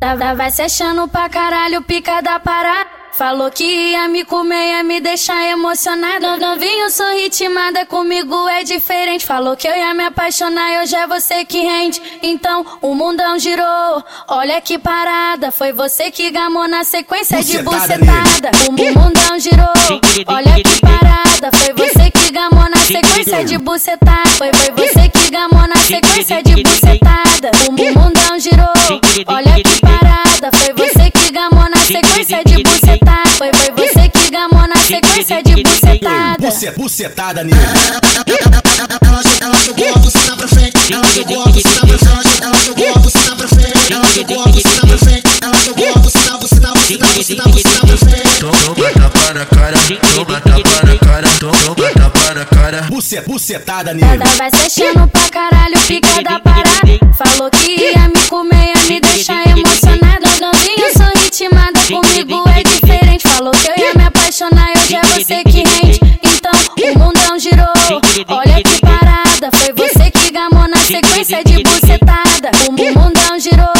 Tava vai se achando pra caralho, pica da parada. Falou que ia me comer, ia me deixar emocionada. Novinho, sou ritmada, comigo é diferente. Falou que eu ia me apaixonar, e hoje é você que rende. Então o mundão girou, olha que parada. Foi você que gamou na sequência de bucetada. O mundão girou, olha que parada. Foi você que gamou na sequência de bucetada. Foi, foi você que gamou na sequência de bucetada. O mundão girou, olha que sequência de bucetada. Foi, foi você que gamou na sequência de bucetada. Buce, bucetada nele. Ela jogou a buceta pra frente, ela jogou a buceta pra frente, ela jogou a buceta pra frente, ela jogou a buceta pra frente, ela jogou a buceta, buceta, buceta, buceta, buceta pra frente. Toma tapa na cara, toma tapa na cara, toma tapa na cara. Buce, bucetada nele. Ela vai se achando pra caralho, pica da parada. Falou que ia me comer, Falou que eu ia me apaixonar, hoje é você que rende. Então o mundão girou, olha que parada. Foi você que gamou na sequência de bucetada. O mundão girou,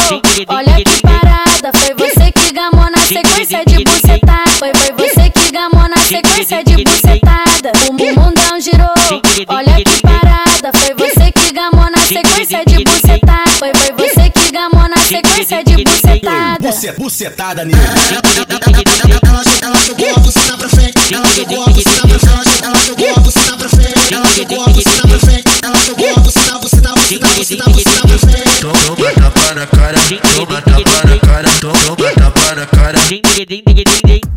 olha que parada. Foi você que gamou na sequência de bucetada. Foi, foi você que gamou na sequência de bucetada. O mundão girou, olha que parada. Foi você que gamou na sequência de bucetada. Foi, foi você que gamou na sequência de bucetada. Buce, bucetada nele. Buceta pra frente. Toma tapa na cara, toma tapa na cara, toma tapa na cara.